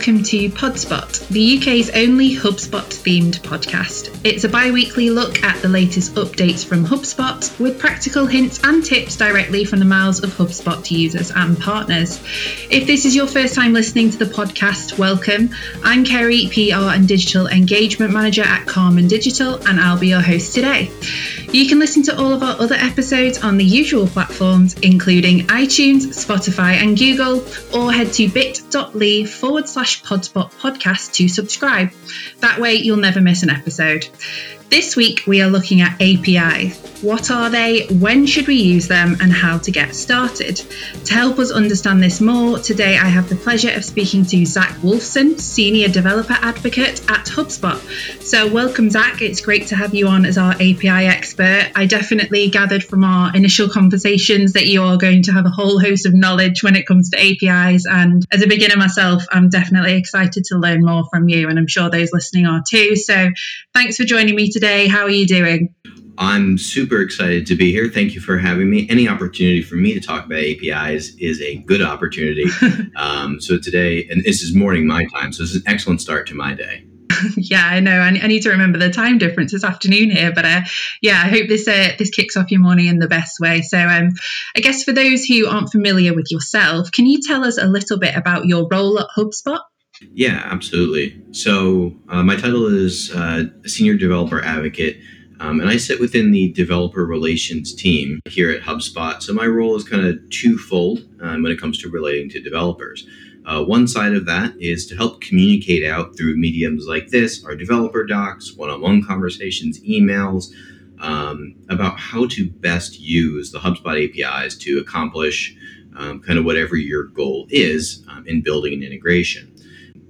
welcome to Podspot, the UK's only HubSpot themed podcast. It's a bi weekly look at the latest updates from HubSpot with practical hints and tips directly from the mouths of HubSpot users and partners. If this is your first time listening to the podcast, welcome. I'm Kerry, PR and Digital Engagement Manager at Karman Digital, and I'll be your host today. You can listen to all of our other episodes on the usual platforms, including iTunes, Spotify, and Google, or head to bit.ly forward slash podspot podcast to subscribe. That way, you'll never miss an episode. This week, we are looking at APIs. What are they? When should we use them? And how to get started? To help us understand this more, today I have the pleasure of speaking to Zach Wolfson, Senior Developer Advocate at HubSpot. So, welcome, Zach. It's great to have you on as our API expert. I definitely gathered from our initial conversations that you are going to have a whole host of knowledge when it comes to APIs. And as a beginner myself, I'm definitely excited to learn more from you. And I'm sure those listening are too. So, thanks for joining me today. How are you doing? I'm super excited to be here. Thank you for having me. Any opportunity for me to talk about APIs is a good opportunity. um, so today, and this is morning my time, so this is an excellent start to my day. yeah, I know. I, I, need to remember the time difference this afternoon here, but uh, yeah, I hope this uh, this kicks off your morning in the best way. So, um, I guess for those who aren't familiar with yourself, can you tell us a little bit about your role at HubSpot? Yeah, absolutely. So, uh, my title is uh, Senior Developer Advocate. Um, and I sit within the developer relations team here at HubSpot. So my role is kind of twofold um, when it comes to relating to developers. Uh, one side of that is to help communicate out through mediums like this, our developer docs, one on one conversations, emails, um, about how to best use the HubSpot APIs to accomplish um, kind of whatever your goal is um, in building an integration.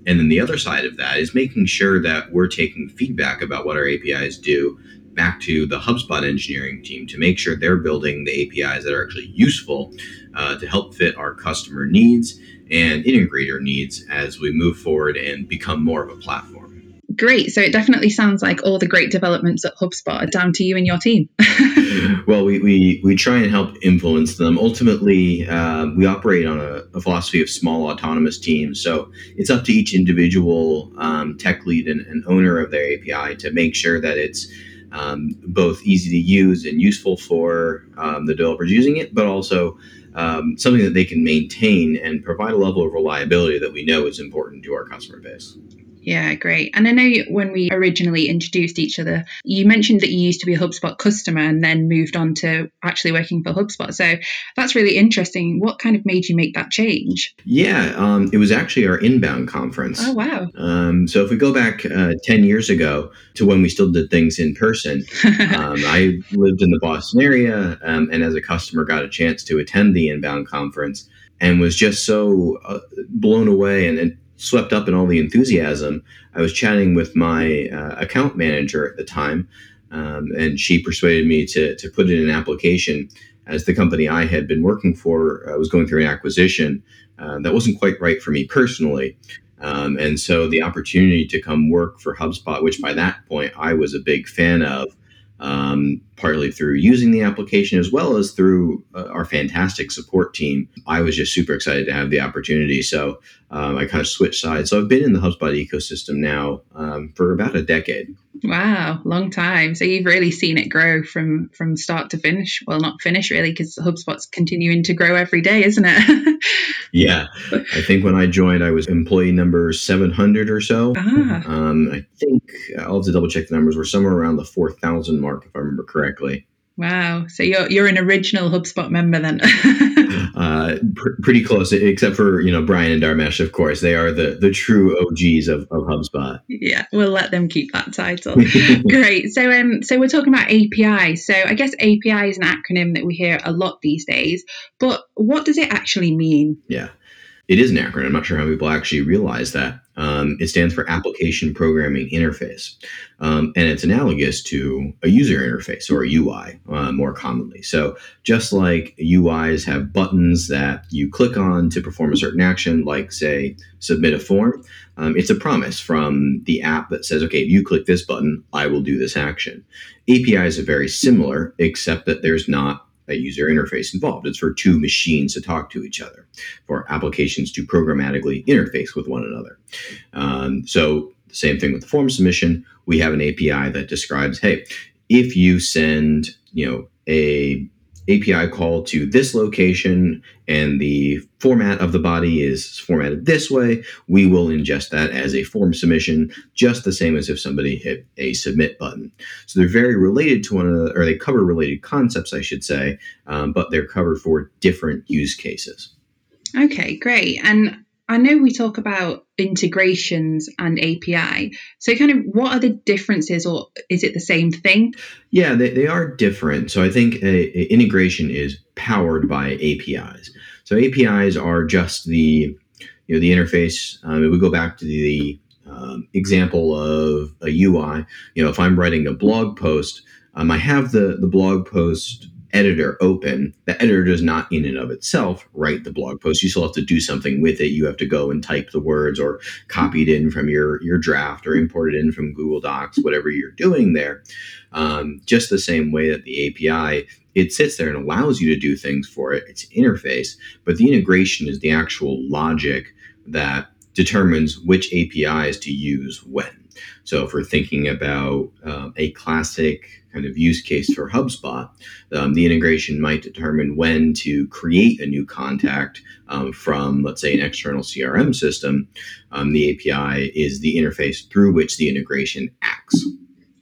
And then the other side of that is making sure that we're taking feedback about what our APIs do back to the HubSpot engineering team to make sure they're building the APIs that are actually useful uh, to help fit our customer needs and integrator needs as we move forward and become more of a platform. Great. So it definitely sounds like all the great developments at HubSpot are down to you and your team. well, we, we, we try and help influence them. Ultimately, uh, we operate on a, a, philosophy of small autonomous teams. So it's up to each individual um, tech lead and, and owner of their API to make sure that it's um, both easy to use and useful for um, the developers using it, but also um, something that they can maintain and provide a level of reliability that we know is important to our customer base. Yeah, great. And I know when we originally introduced each other, you mentioned that you used to be a HubSpot customer and then moved on to actually working for HubSpot. So that's really interesting. What kind of made you make that change? Yeah, um, it was actually our inbound conference. Oh, wow. Um, so if we go back uh, 10 years ago to when we still did things in person, um, I lived in the Boston area um, and as a customer got a chance to attend the inbound conference and was just so uh, blown away and, and swept up in all the enthusiasm, I was chatting with my uh, account manager at the time, um, and she persuaded me to, to put in an application as the company I had been working for uh, was going through an acquisition uh, that wasn't quite right for me personally. Um, and so the opportunity to come work for HubSpot, which by that point I was a big fan of, um, partly through using the application as well as through uh, our fantastic support team. I was just super excited to have the opportunity. So um, I kind of switched sides. So I've been in the HubSpot ecosystem now um, for about a decade. Wow, long time. So you've really seen it grow from from start to finish. Well, not finish really, because HubSpot's continuing to grow every day, isn't it? yeah, I think when I joined, I was employee number seven hundred or so. Ah. Um, I think I'll have to double check the numbers. We're somewhere around the four thousand mark, if I remember correctly. Wow. So you're you're an original HubSpot member then. uh, pr- pretty close, except for you know Brian and Dharmesh, of course. They are the the true OGs of, of HubSpot. Yeah, we'll let them keep that title. Great. So um, so we're talking about API. So I guess API is an acronym that we hear a lot these days. But what does it actually mean? Yeah, it is an acronym. I'm not sure how people actually realize that. Um, it stands for Application Programming Interface, um, and it's analogous to a user interface or a UI uh, more commonly. So, just like UIs have buttons that you click on to perform a certain action, like, say, submit a form, um, it's a promise from the app that says, okay, if you click this button, I will do this action. APIs are very similar, except that there's not user interface involved. It's for two machines to talk to each other, for applications to programmatically interface with one another. Um, so, the same thing with the form submission. We have an API that describes, hey, if you send, you know, a API call to this location and the format of the body is formatted this way, we will ingest that as a form submission, just the same as if somebody hit a submit button. So they're very related to one another, or they cover related concepts, I should say, um, but they're covered for different use cases. Okay, great. And I know we talk about integrations and API. So, kind of, what are the differences, or is it the same thing? Yeah, they, they are different. So, I think a, a integration is powered by APIs. So, APIs are just the you know the interface. Um, we go back to the um, example of a UI, you know, if I'm writing a blog post, um, I have the the blog post editor open, the editor does not in and of itself write the blog post. You still have to do something with it. You have to go and type the words or copy it in from your, your draft or import it in from Google Docs, whatever you're doing there. Um, just the same way that the API, it sits there and allows you to do things for it. It's interface, but the integration is the actual logic that determines which APIs to use when. So if we're thinking about um, a classic kind of use case for HubSpot, um, the integration might determine when to create a new contact um, from, let's say, an external CRM system. Um, the API is the interface through which the integration acts.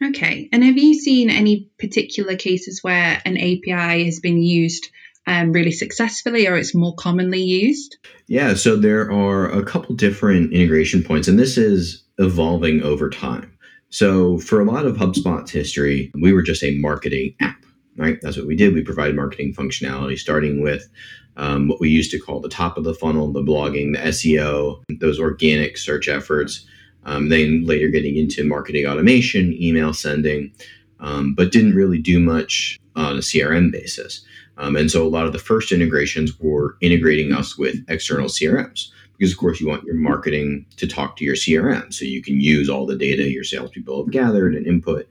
Okay. And have you seen any particular cases where an API has been used? Um, really successfully or it's more commonly used? Yeah, so there are a couple different integration points, and this is evolving over time. So, for a lot of HubSpot's history, we were just a marketing app, right? That's what we did. We provided marketing functionality, starting with um, what we used to call the top of the funnel, the blogging, the SEO, those organic search efforts. Um, then later getting into marketing automation, email sending, um, but didn't really do much on a CRM basis. Um, and so a lot of the first integrations were integrating us with external CRMs because of course you want your marketing to talk to your CRM, so you can use all the data your salespeople have gathered and input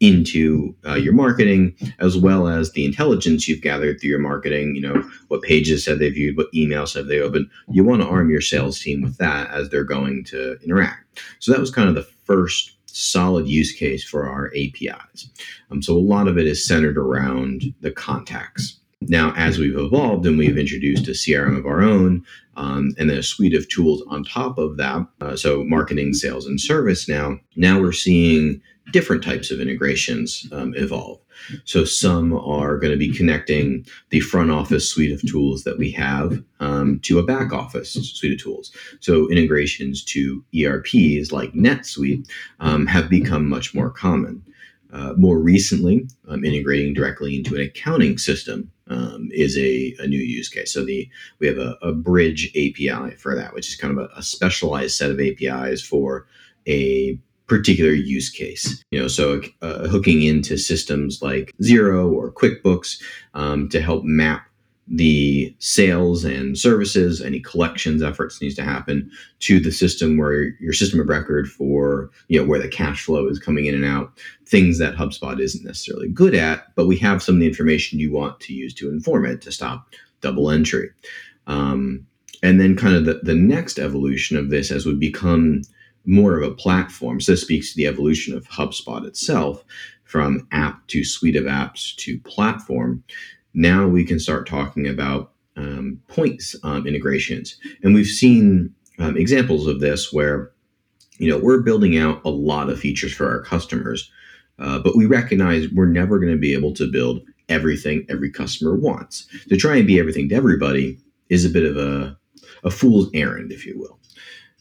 into uh, your marketing, as well as the intelligence you've gathered through your marketing. You know what pages have they viewed, what emails have they opened. You want to arm your sales team with that as they're going to interact. So that was kind of the first solid use case for our APIs. Um, so a lot of it is centered around the contacts. Now, as we've evolved and we've introduced a CRM of our own, um, and then a suite of tools on top of that, uh, so marketing, sales, and service now, now we're seeing different types of integrations um, evolve. So some are going to be connecting the front office suite of tools that we have um, to a back office suite of tools. So integrations to ERPs like NetSuite um, have become much more common. Uh, more recently, um, integrating directly into an accounting system um, is a, a, new use case. So the we have a, a bridge API for that, which is kind of a, a, specialized set of APIs for a particular use case. You know, so uh, hooking into systems like Xero or QuickBooks um, to help map the sales and services, any collections efforts needs to happen to the system where your system of record for, you know, where the cash flow is coming in and out, things that HubSpot isn't necessarily good at, but we have some of the information you want to use to inform it to stop double entry. Um, and then kind of the, the next evolution of this as we become more of a platform. So this speaks to the evolution of HubSpot itself from app to suite of apps to platform now we can start talking about um, points um, integrations. And we've seen um, examples of this where, you know, we're building out a lot of features for our customers, uh, but we recognize we're never going to be able to build everything every customer wants. To try and be everything to everybody is a bit of a, a fool's errand, if you will.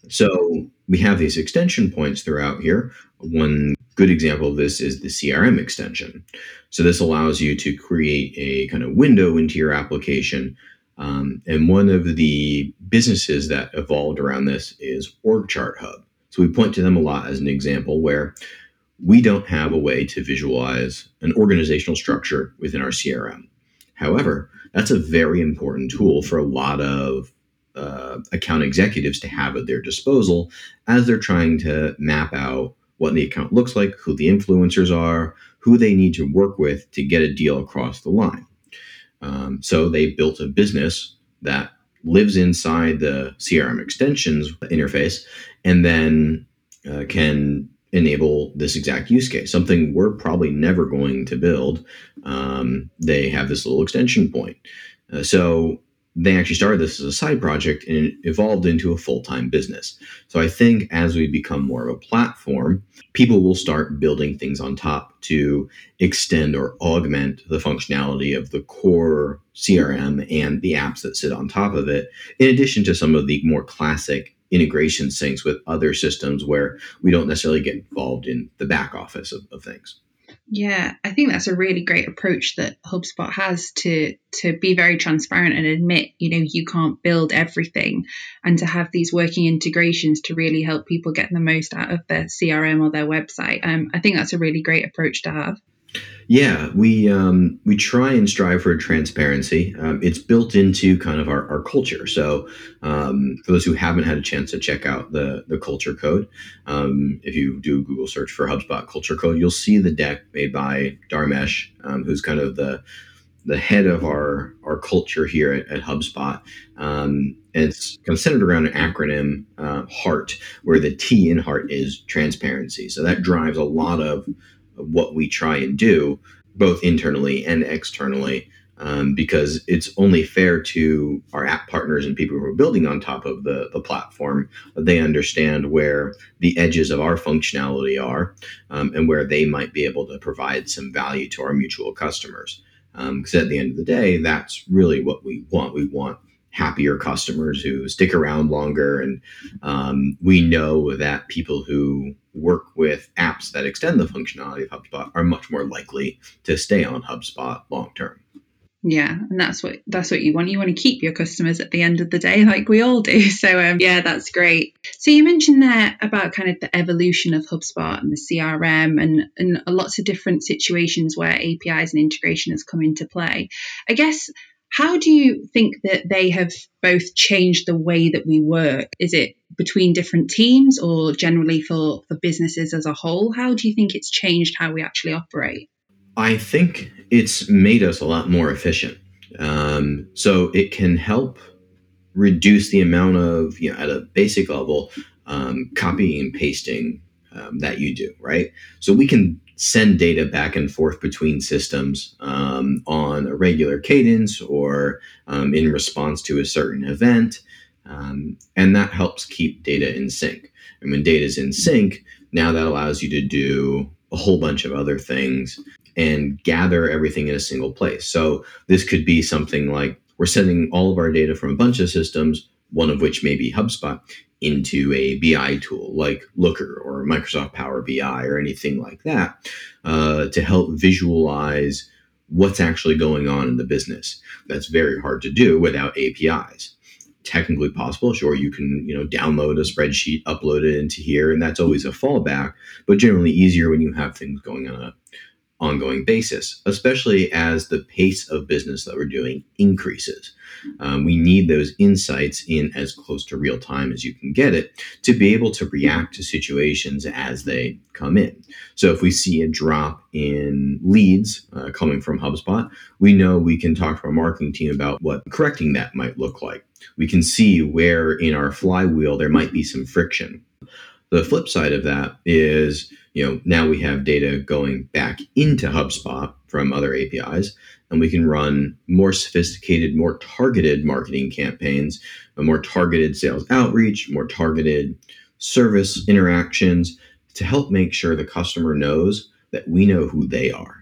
So we have these extension points throughout here. One good example of this is the CRM extension. So this allows you to create a kind of window into your application. Um, and one of the businesses that evolved around this is Org Chart Hub. So we point to them a lot as an example where we don't have a way to visualize an organizational structure within our CRM. However, that's a very important tool for a lot of uh, account executives to have at their disposal as they're trying to map out what the account looks like, who the influencers are, who they need to work with to get a deal across the line. Um, so they built a business that lives inside the CRM extensions interface and then uh, can enable this exact use case, something we're probably never going to build. Um, they have this little extension point. Uh, so they actually started this as a side project and it evolved into a full-time business. So I think as we become more of a platform, people will start building things on top to extend or augment the functionality of the core CRM and the apps that sit on top of it, in addition to some of the more classic integration syncs with other systems where we don't necessarily get involved in the back office of, of things. Yeah, I think that's a really great approach that HubSpot has to to be very transparent and admit, you know, you can't build everything and to have these working integrations to really help people get the most out of their CRM or their website. Um, I think that's a really great approach to have. Yeah, we um, we try and strive for transparency. Um, it's built into kind of our, our culture. So, um, for those who haven't had a chance to check out the the culture code, um, if you do a Google search for HubSpot culture code, you'll see the deck made by Dharmesh, um, who's kind of the the head of our our culture here at, at HubSpot. Um, and it's kind of centered around an acronym, uh, HEART, where the T in HEART is transparency. So that drives a lot of what we try and do, both internally and externally, um, because it's only fair to our app partners and people who are building on top of the, the platform they understand where the edges of our functionality are um, and where they might be able to provide some value to our mutual customers. Because um, at the end of the day, that's really what we want. We want happier customers who stick around longer. And um, we know that people who work with apps that extend the functionality of HubSpot are much more likely to stay on HubSpot long term. Yeah, and that's what that's what you want. You want to keep your customers at the end of the day, like we all do. So um, yeah, that's great. So you mentioned there about kind of the evolution of HubSpot and the CRM and and lots of different situations where APIs and integration has come into play. I guess how do you think that they have both changed the way that we work? Is it between different teams or generally for, for businesses as a whole? How do you think it's changed how we actually operate? I think it's made us a lot more efficient. Um, so it can help reduce the amount of, you know, at a basic level, um, copying and pasting um, that you do, right? So we can send data back and forth between systems um, on a regular cadence or um, in response to a certain event. Um, and that helps keep data in sync. And when data is in sync, now that allows you to do a whole bunch of other things and gather everything in a single place. So this could be something like we're sending all of our data from a bunch of systems, one of which may be HubSpot, into a BI tool like Looker or Microsoft Power BI or anything like that uh, to help visualize what's actually going on in the business. That's very hard to do without APIs. Technically possible, sure, you can you know download a spreadsheet, upload it into here, and that's always a fallback. But generally easier when you have things going on a ongoing basis, especially as the pace of business that we're doing increases. Um, we need those insights in as close to real time as you can get it to be able to react to situations as they come in. So if we see a drop in leads uh, coming from HubSpot, we know we can talk to our marketing team about what correcting that might look like. We can see where in our flywheel there might be some friction. The flip side of that is you know, now we have data going back into HubSpot from other APIs, and we can run more sophisticated, more targeted marketing campaigns, a more targeted sales outreach, more targeted service interactions to help make sure the customer knows that we know who they are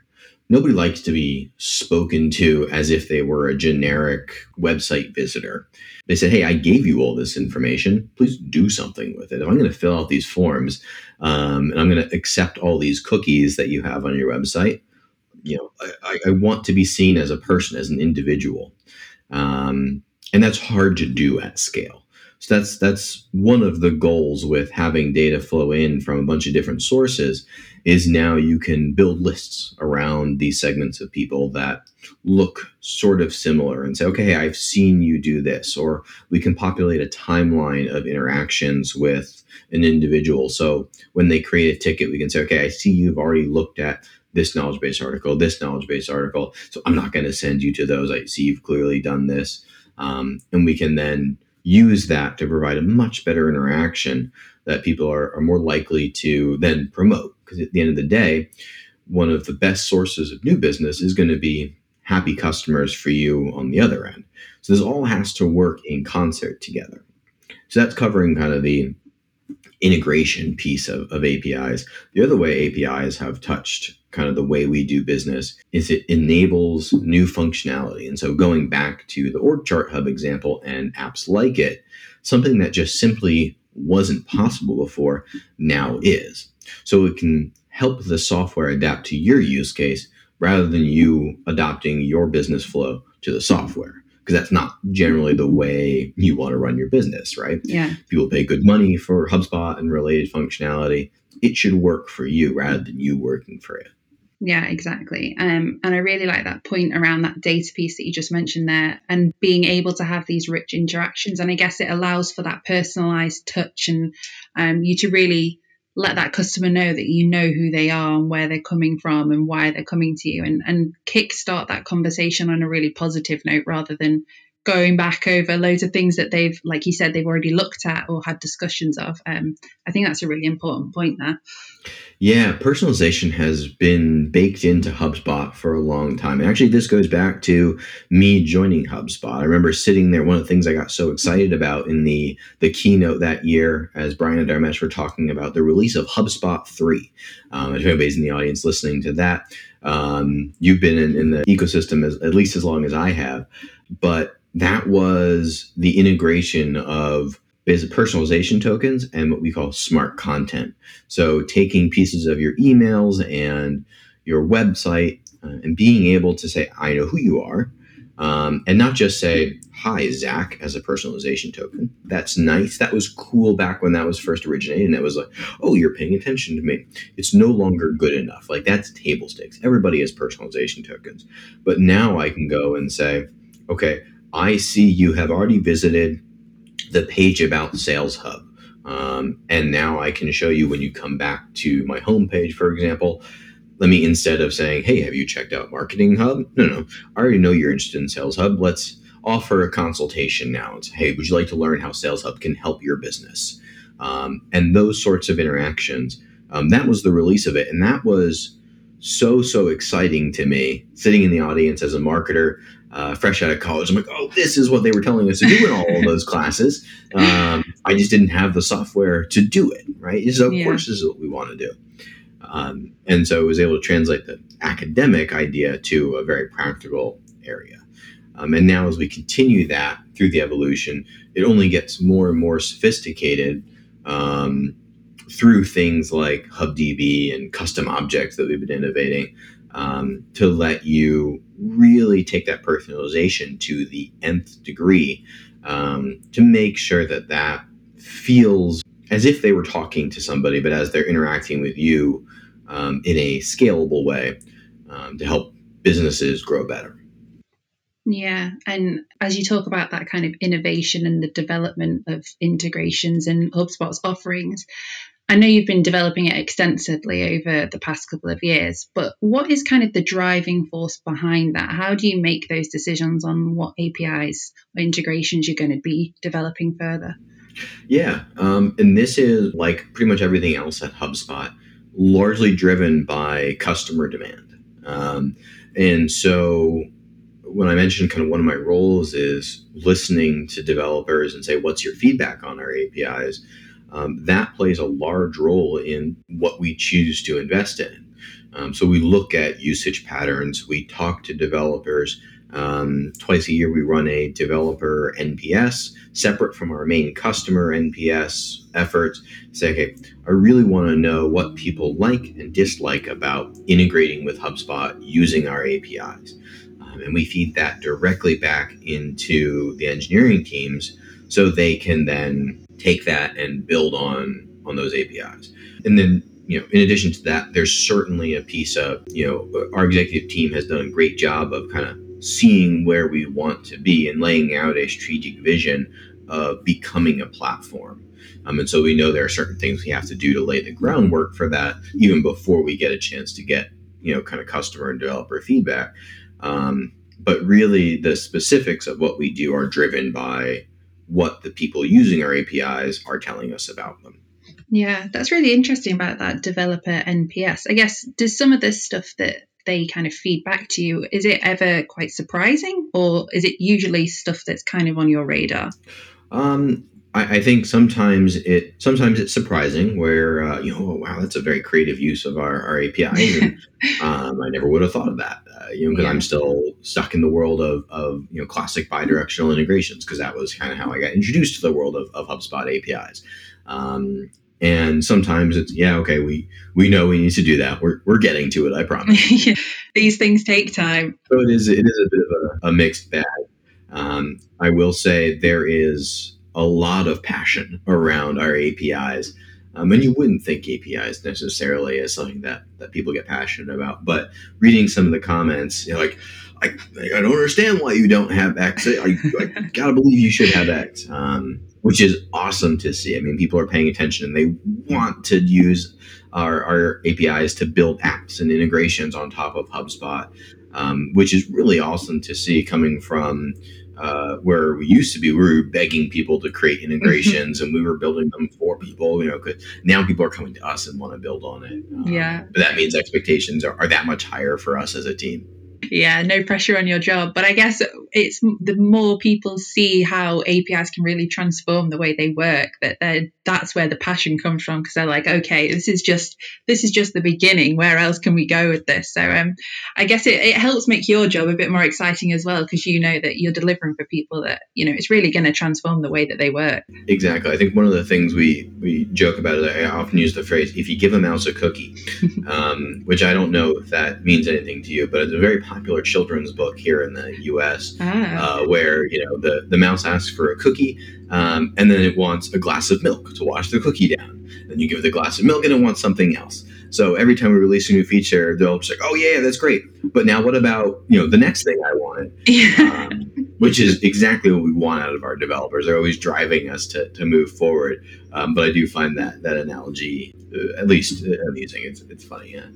nobody likes to be spoken to as if they were a generic website visitor. They said, Hey, I gave you all this information. Please do something with it. If I'm going to fill out these forms um, and I'm going to accept all these cookies that you have on your website, you know, I, I want to be seen as a person, as an individual. Um, and that's hard to do at scale. So that's that's one of the goals with having data flow in from a bunch of different sources is now you can build lists around these segments of people that look sort of similar and say, okay, I've seen you do this, or we can populate a timeline of interactions with an individual. So when they create a ticket, we can say, okay, I see you've already looked at this knowledge base article, this knowledge base article. So I'm not going to send you to those. I see you've clearly done this. Um, and we can then use that to provide a much better interaction that people are, are more likely to then promote. Because at the end of the day, one of the best sources of new business is going to be happy customers for you on the other end. So this all has to work in concert together. So that's covering kind of the integration piece of, of APIs. The other way APIs have touched kind of the way we do business is it enables new functionality. And so going back to the org chart hub example and apps like it, something that just simply wasn't possible before now is. So it can help the software adapt to your use case rather than you adopting your business flow to the software because that's not generally the way you want to run your business, right? Yeah. People pay good money for HubSpot and related functionality. It should work for you rather than you working for it. Yeah, exactly. Um, and I really like that point around that data piece that you just mentioned there and being able to have these rich interactions. And I guess it allows for that personalized touch and um, you to really let that customer know that you know who they are and where they're coming from and why they're coming to you and, and kickstart that conversation on a really positive note rather than going back over loads of things that they've, like you said, they've already looked at or had discussions of. Um, I think that's a really important point there. Yeah, personalization has been baked into HubSpot for a long time. And actually, this goes back to me joining HubSpot. I remember sitting there. One of the things I got so excited about in the the keynote that year, as Brian and Dharmesh were talking about the release of HubSpot three. Um, if anybody's in the audience listening to that, um, you've been in, in the ecosystem as, at least as long as I have. But that was the integration of personalization tokens and what we call smart content. So taking pieces of your emails and your website uh, and being able to say, I know who you are. Um, and not just say, hi, Zach, as a personalization token. That's nice. That was cool back when that was first originated. And it was like, oh, you're paying attention to me. It's no longer good enough. Like, that's table stakes. Everybody has personalization tokens. But now I can go and say, okay, I see you have already visited the page about Sales Hub. Um, and now I can show you when you come back to my homepage, for example. Let me instead of saying, "Hey, have you checked out Marketing Hub?" No, no, I already know you're interested in Sales Hub. Let's offer a consultation now. It's, hey, would you like to learn how Sales Hub can help your business? Um, and those sorts of interactions. Um, that was the release of it, and that was so so exciting to me. Sitting in the audience as a marketer, uh, fresh out of college. I'm like, oh, this is what they were telling us to do in all those classes. Um, I just didn't have the software to do it, right? So, of yeah. course, this is what we want to do. Um, and so I was able to translate the academic idea to a very practical area. Um, and now, as we continue that through the evolution, it only gets more and more sophisticated um, through things like HubDB and custom objects that we've been innovating um, to let you really take that personalization to the nth degree um, to make sure that that feels as if they were talking to somebody, but as they're interacting with you um, in a scalable way um, to help businesses grow better. Yeah. And as you talk about that kind of innovation and the development of integrations and HubSpot's offerings, I know you've been developing it extensively over the past couple of years, but what is kind of the driving force behind that? How do you make those decisions on what APIs or integrations you're going to be developing further? Yeah, um, and this is like pretty much everything else at HubSpot, largely driven by customer demand. Um, and so when I mentioned kind of one of my roles is listening to developers and say, what's your feedback on our APIs? Um, that plays a large role in what we choose to invest in. Um, so we look at usage patterns, we talk to developers. Um, twice a year, we run a developer NPS separate from our main customer NPS efforts. Say, okay, I really want to know what people like and dislike about integrating with HubSpot using our APIs. Um, and we feed that directly back into the engineering teams so they can then take that and build on on those APIs. And then you know, in addition to that, there's certainly a piece of you know our executive team has done a great job of kind of seeing where we want to be and laying out a strategic vision of becoming a platform. Um, and so we know there are certain things we have to do to lay the groundwork for that, even before we get a chance to get you know kind of customer and developer feedback. Um, but really, the specifics of what we do are driven by what the people using our APIs are telling us about them. Yeah, that's really interesting about that developer NPS. I guess does some of this stuff that they kind of feed back to you, is it ever quite surprising or is it usually stuff that's kind of on your radar? Um, I, I think sometimes it sometimes it's surprising where uh, you know oh, wow that's a very creative use of our, our APIs and um, I never would have thought of that uh, you know because yeah. I'm still stuck in the world of, of you know classic bidirectional integrations because that was kind of how I got introduced to the world of, of HubSpot APIs um, and sometimes it's yeah okay we we know we need to do that. We're, we're getting to it I promise. These things take time. So it is it is a bit of a, a mixed bag. Um, I will say there is a lot of passion around our APIs. Um, and you wouldn't think APIs necessarily is something that, that people get passionate about. But reading some of the comments, you know, like, I, I don't understand why you don't have X. I, I gotta believe you should have X, um, which is awesome to see. I mean, people are paying attention and they want to use our, our APIs to build apps and integrations on top of HubSpot, um, which is really awesome to see coming from uh, where we used to be, we were begging people to create integrations and we were building them for people, you know, because now people are coming to us and want to build on it. Um, yeah. But that means expectations are, are that much higher for us as a team yeah no pressure on your job but i guess it's the more people see how apis can really transform the way they work that that's where the passion comes from because they're like okay this is just this is just the beginning where else can we go with this so um i guess it, it helps make your job a bit more exciting as well because you know that you're delivering for people that you know it's really going to transform the way that they work exactly i think one of the things we we joke about it i often use the phrase if you give a mouse a cookie um, which i don't know if that means anything to you but it's a very popular children's book here in the U.S. Ah. Uh, where you know the the mouse asks for a cookie, um, and then it wants a glass of milk to wash the cookie down. Then you give it a glass of milk, and it wants something else. So every time we release a new feature, they'll just like, "Oh yeah, that's great." But now, what about you know the next thing I wanted? um, which is exactly what we want out of our developers. They're always driving us to, to move forward. Um, but I do find that that analogy, uh, at least uh, amusing. It's it's funny. Yeah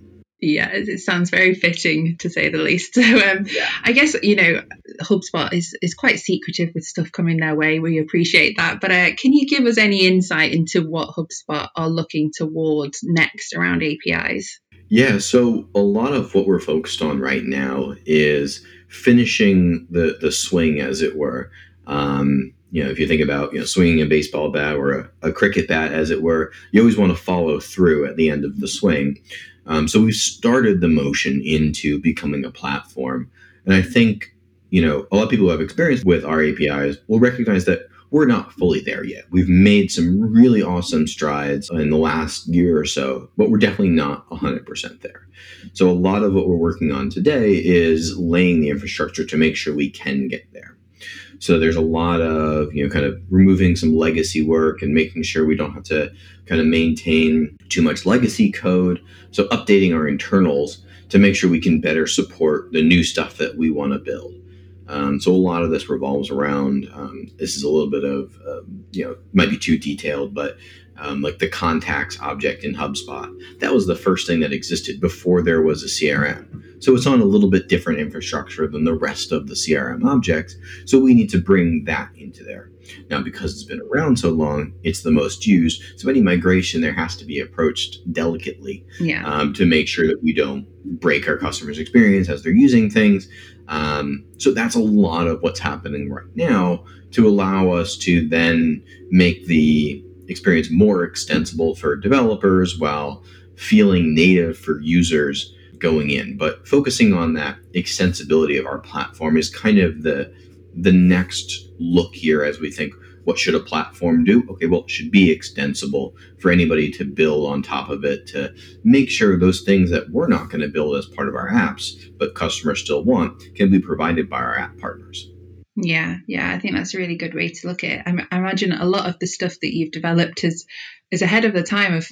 yeah, it sounds very fitting to say the least. So um, yeah. I guess you know HubSpot is is quite secretive with stuff coming their way. We appreciate that, but uh, can you give us any insight into what HubSpot are looking towards next around APIs? Yeah, so a lot of what we're focused on right now is finishing the the swing, as it were. Um, you know, if you think about you know swinging a baseball bat or a, a cricket bat, as it were, you always want to follow through at the end of the swing. Um, so we've started the motion into becoming a platform. And I think, you know, a lot of people who have experience with our APIs will recognize that we're not fully there yet. We've made some really awesome strides in the last year or so, but we're definitely not 100% there. So a lot of what we're working on today is laying the infrastructure to make sure we can get there. So there's a lot of, you know, kind of removing some legacy work and making sure we don't have to kind of maintain too much legacy code. So updating our internals to make sure we can better support the new stuff that we want to build. Um, so a lot of this revolves around. Um, this is a little bit of, uh, you know, might be too detailed, but um, like the contacts object in HubSpot. That was the first thing that existed before there was a CRM. So it's on a little bit different infrastructure than the rest of the CRM objects. So we need to bring that into there. Now, because it's been around so long, it's the most used. So any migration there has to be approached delicately yeah. um, to make sure that we don't break our customers' experience as they're using things. Um, so that's a lot of what's happening right now to allow us to then make the experience more extensible for developers while feeling native for users going in. But focusing on that extensibility of our platform is kind of the the next look here as we think what should a platform do? Okay, well, it should be extensible for anybody to build on top of it to make sure those things that we're not going to build as part of our apps, but customers still want, can be provided by our app partners. Yeah, yeah, I think that's a really good way to look at it. I, I imagine a lot of the stuff that you've developed is is ahead of the time of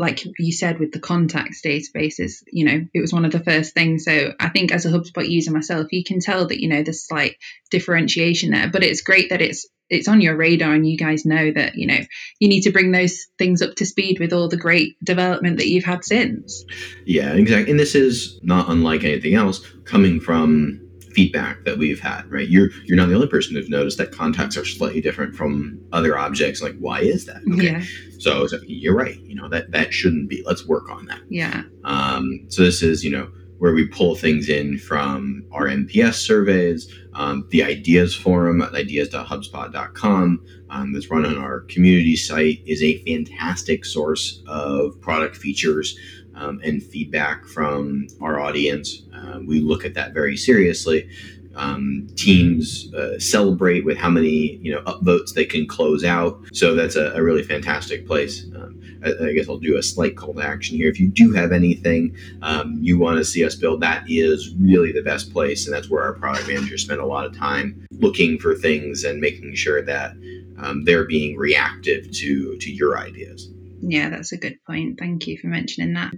like you said with the contacts databases, you know, it was one of the first things. So I think as a HubSpot user myself, you can tell that, you know, there's slight differentiation there. But it's great that it's it's on your radar and you guys know that, you know, you need to bring those things up to speed with all the great development that you've had since. Yeah, exactly. And this is not unlike anything else coming from feedback that we've had, right? You're you're not the only person who's noticed that contacts are slightly different from other objects. Like, why is that? Okay. Yeah. So, so you're right. You know that that shouldn't be. Let's work on that. Yeah. Um, so this is you know where we pull things in from our NPS surveys, um, the ideas forum at ideas.hubspot.com um, that's run on our community site is a fantastic source of product features um, and feedback from our audience. Uh, we look at that very seriously. Um, teams uh, celebrate with how many you know upvotes they can close out. So that's a, a really fantastic place. Um, I, I, guess I'll do a slight call to action here. If you do have anything um, you want to see us build, that is really the best place, and that's where our product managers spend a lot of time looking for things and making sure that um, they're being reactive to to your ideas. Yeah, that's a good point. Thank you for mentioning that.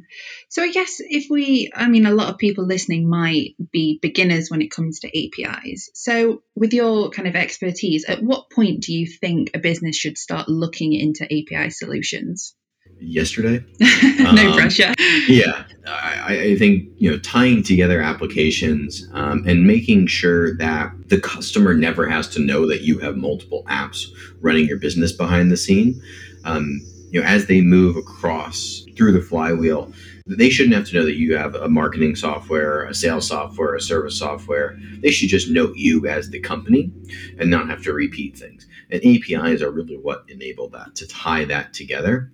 So, I guess if we, I mean, a lot of people listening might be beginners when it comes to APIs. So, with your kind of expertise, at what point do you think a business should start looking into API solutions? Yesterday. no um, pressure. Yeah, I, I, think you know tying together applications um, and making sure that the customer never has to know that you have multiple apps running your business behind the scene. Um, you know, as they move across through the flywheel, they shouldn't have to know that you have a marketing software, a sales software, a service software. They should just know you as the company and not have to repeat things. And APIs are really what enable that to tie that together.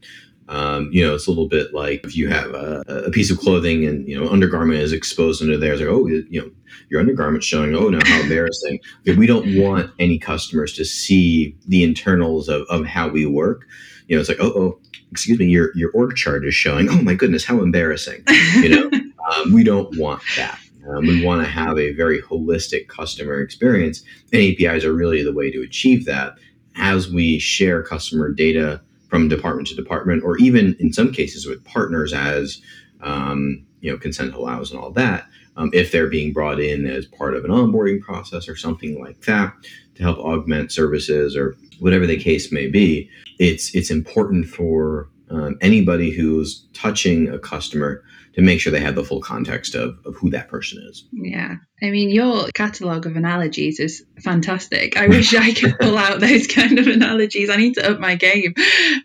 Um, you know, it's a little bit like if you have a, a, piece of clothing and you know undergarment is exposed under there. It's like, oh, you know, your undergarment showing. Oh no, how embarrassing! We don't want any customers to see the internals of, of how we work you know, it's like, oh, oh, excuse me, your your org chart is showing. Oh my goodness, how embarrassing! You know, um, we don't want that. Um, we want to have a very holistic customer experience, and APIs are really the way to achieve that. As we share customer data from department to department, or even in some cases with partners, as um, you know, consent allows and all that. Um, if they're being brought in as part of an onboarding process or something like that to help augment services or whatever the case may be, it's it's important for um, anybody who's touching a customer to make sure they have the full context of, of who that person is. Yeah. I mean, your catalogue of analogies is fantastic. I wish I could pull out those kind of analogies. I need to up my game.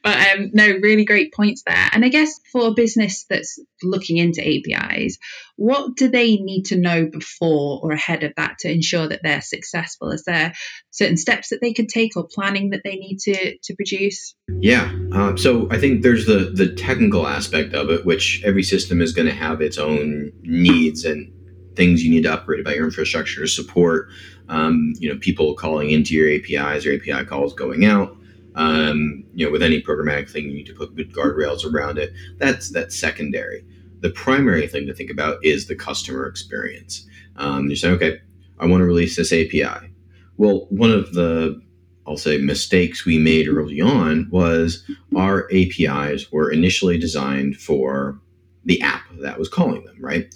But um, no, really great points there. And I guess for a business that's looking into APIs, what do they need to know before or ahead of that to ensure that they're successful? Is there certain steps that they could take or planning that they need to, to produce? Yeah. Uh, so I think there's the, the technical aspect of it, which every system is going to have its own needs and things you need to upgrade about your infrastructure to support. Um, you know, people calling into your APIs or API calls going out. Um, you know, with any programmatic thing, you need to put good guardrails around it. That's that's secondary the primary thing to think about is the customer experience. Um, you're saying, okay, I want to release this API. Well, one of the I'll say mistakes we made early on was our APIs were initially designed for the app that was calling them, right?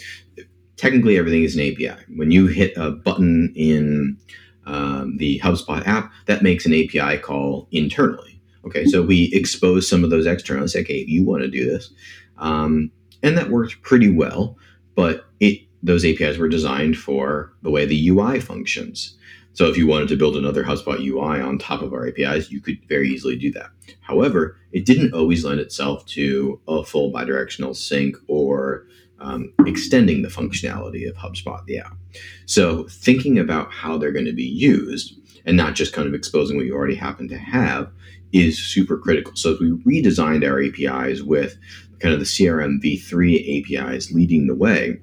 Technically, everything is an API. When you hit a button in um, the HubSpot app, that makes an API call internally. Okay, so we expose some of those externally. Say, okay, you want to do this. Um, and that worked pretty well. But it those APIs were designed for the way the UI functions. So if you wanted to build another HubSpot UI on top of our APIs, you could very easily do that. However, it didn't always lend itself to a full bidirectional sync or um, extending the functionality of HubSpot, the app. So thinking about how they're going to be used and not just kind of exposing what you already happen to have is super critical. So if we redesigned our APIs with kind of the CRM v3 APIs leading the way,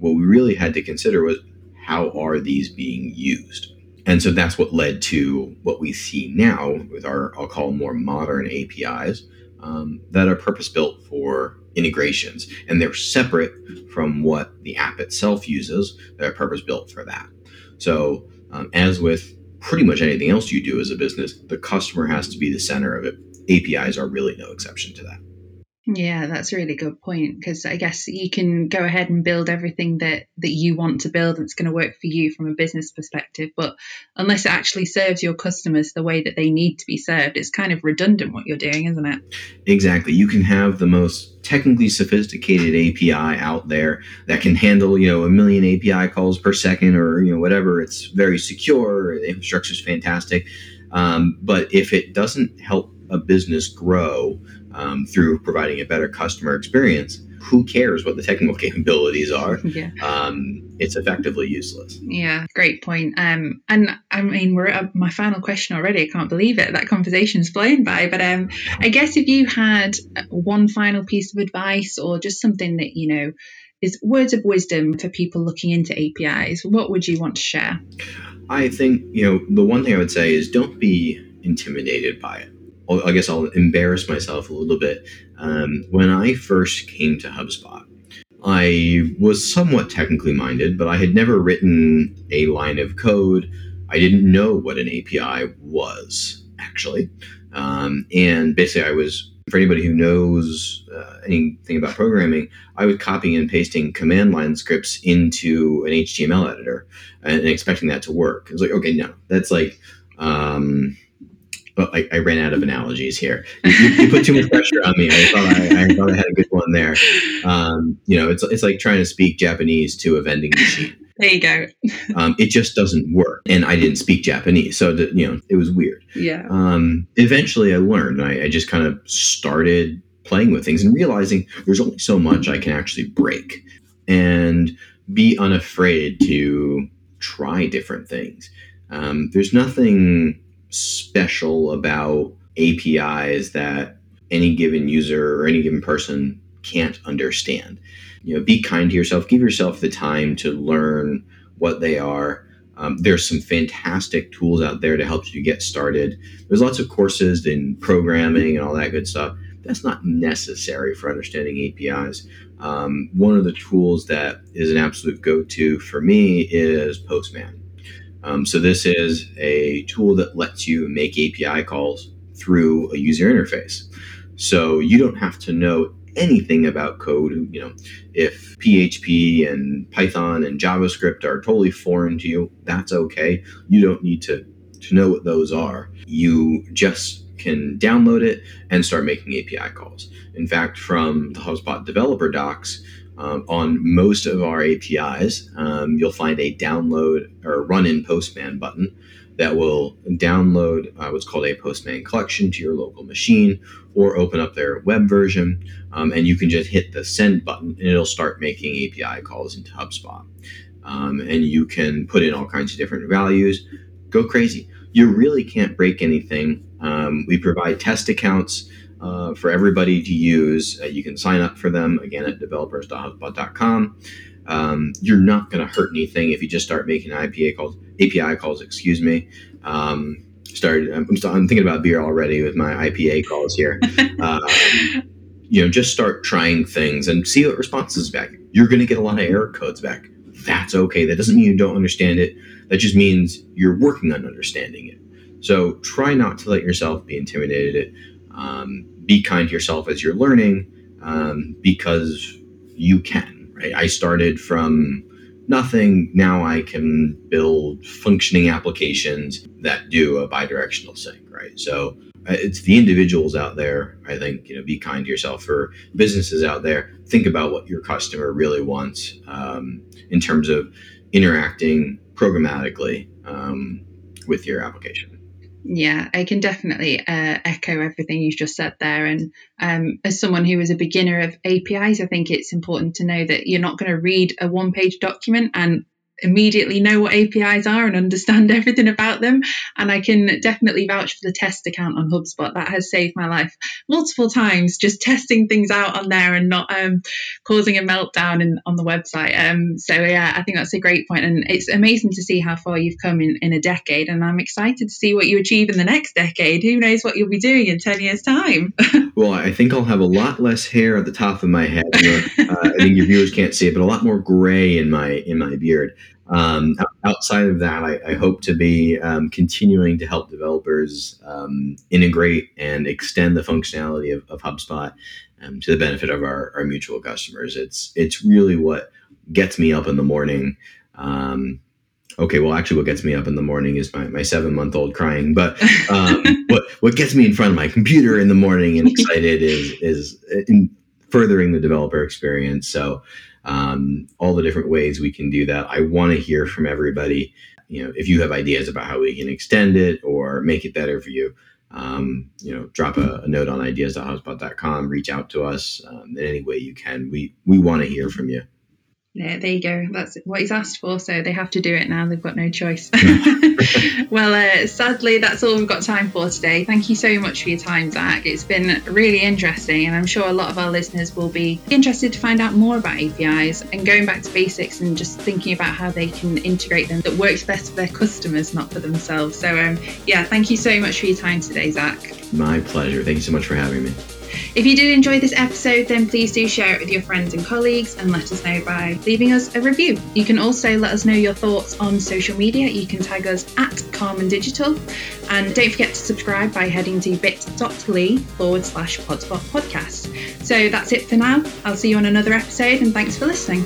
what we really had to consider was how are these being used? And so that's what led to what we see now with our, I'll call more modern APIs um, that are purpose built for integrations. And they're separate from what the app itself uses, they're purpose built for that. So, um, as with pretty much anything else you do as a business, the customer has to be the center of it. APIs are really no exception to that. Yeah, that's a really good point because I guess you can go ahead and build everything that that you want to build that's going to work for you from a business perspective, but unless it actually serves your customers the way that they need to be served, it's kind of redundant what you're doing, isn't it? Exactly. You can have the most technically sophisticated API out there that can handle, you know, a million API calls per second or, you know, whatever. It's very secure, the infrastructure is fantastic. Um, but if it doesn't help a business grow, um, through providing a better customer experience, who cares what the technical capabilities are? Yeah. Um, it's effectively useless. Yeah, great point. Um, and I mean, we're at my final question already. I can't believe it. That conversation's flown by. But um, I guess if you had one final piece of advice or just something that, you know, is words of wisdom for people looking into APIs, what would you want to share? I think, you know, the one thing I would say is don't be intimidated by it. I guess I'll embarrass myself a little bit. Um, when I first came to HubSpot, I was somewhat technically minded, but I had never written a line of code. I didn't know what an API was, actually. Um, and basically, I was, for anybody who knows uh, anything about programming, I was copying and pasting command line scripts into an HTML editor and, and expecting that to work. I was like, okay, no, that's like, um, well, I, I, ran out of analogies here. You, you, put too much pressure on me. I thought I, I, thought I had a good one there. Um, you know, it's it's like trying to speak Japanese to a vending machine. There you go. um, it just doesn't work, and I didn't speak Japanese, so that, you know it was weird. Yeah. Um, eventually, I learned. I, I just kind of started playing with things and realizing there's only so much I can actually break, and be unafraid to try different things. Um, there's nothing special about APIs that any given user or any given person can't understand. You know, be kind to yourself. Give yourself the time to learn what they are. Um, there's some fantastic tools out there to help you get started. There's lots of courses in programming and all that good stuff. That's not necessary for understanding APIs. Um, one of the tools that is an absolute go-to for me is Postman. Um, so this is a tool that lets you make API calls through a user interface. So you don't have to know anything about code. You know, if PHP and Python and JavaScript are totally foreign to you, that's okay. You don't need to to know what those are. You just can download it and start making API calls. In fact, from the HubSpot developer docs, um, on most of our APIs, um, you'll find a download or run in Postman button that will download uh, what's called a Postman collection to your local machine or open up their web version. Um, and you can just hit the send button and it'll start making API calls into HubSpot. Um, and you can put in all kinds of different values. Go crazy. You really can't break anything. Um, we provide test accounts uh, for everybody to use. Uh, you can sign up for them again at developers.hubspot.com. Um, you're not going to hurt anything if you just start making API calls. API calls, excuse me. Um, started. I'm, I'm, thinking about beer already with my IPA calls here. Uh, you know, just start trying things and see what responses back. You're going to get a lot of error codes back. That's okay. That doesn't mean you don't understand it. That just means you're working on understanding it. So try not to let yourself be intimidated. Um, be kind to yourself as you're learning um, because you can, right? I started from nothing. Now I can build functioning applications that do a bidirectional sync, right? So uh, it's the individuals out there. I think, you know, be kind to yourself. For businesses out there, think about what your customer really wants um, in terms of interacting programmatically um, with your application. Yeah, I can definitely uh, echo everything you've just said there. And um, as someone who is a beginner of APIs, I think it's important to know that you're not going to read a one page document and immediately know what APIs are and understand everything about them. And I can definitely vouch for the test account on HubSpot. That has saved my life multiple times, just testing things out on there and not um, causing a meltdown in, on the website. Um, so, yeah, I think that's a great point. And it's amazing to see how far you've come in, in a decade. And I'm excited to see what you achieve in the next decade. Who knows what you'll be doing in 10 years' time? well, I think I'll have a lot less hair at the top of my head. uh, I think your viewers can't see it, but a lot more gray in my in my beard. Um, outside of that, I, I hope to be um, continuing to help developers um, integrate and extend the functionality of, of HubSpot um, to the benefit of our, our mutual customers. It's it's really what gets me up in the morning. Um, okay, well, actually, what gets me up in the morning is my, my seven month old crying. But um, what what gets me in front of my computer in the morning and excited is is in furthering the developer experience. So um, all the different ways we can do that. I want to hear from everybody. You know, if you have ideas about how we can extend it or make it better for you, um, you know, drop a, a note on ideas.hubspot.com, reach out to us um, in any way you can. We we want to hear from you. Yeah, there you go. That's what he's asked for, so they have to do it now. They've got no choice. well, uh, sadly, that's all we've got time for today. Thank you so much for your time, Zach. It's been really interesting, and I'm sure a lot of our listeners will be interested to find out more about APIs and going back to basics and just thinking about how they can integrate them that works best for their customers, not for themselves. So, um, yeah, thank you so much for your time today, Zach. My pleasure. Thank you so much for having me. If you did enjoy this episode, then please do share it with your friends and colleagues and let us know by leaving us a review. You can also let us know your thoughts on social media. You can tag us at Karman Digital. And don't forget to subscribe by heading to bit.ly forward slash podspot podcast. So that's it for now. I'll see you on another episode and thanks for listening.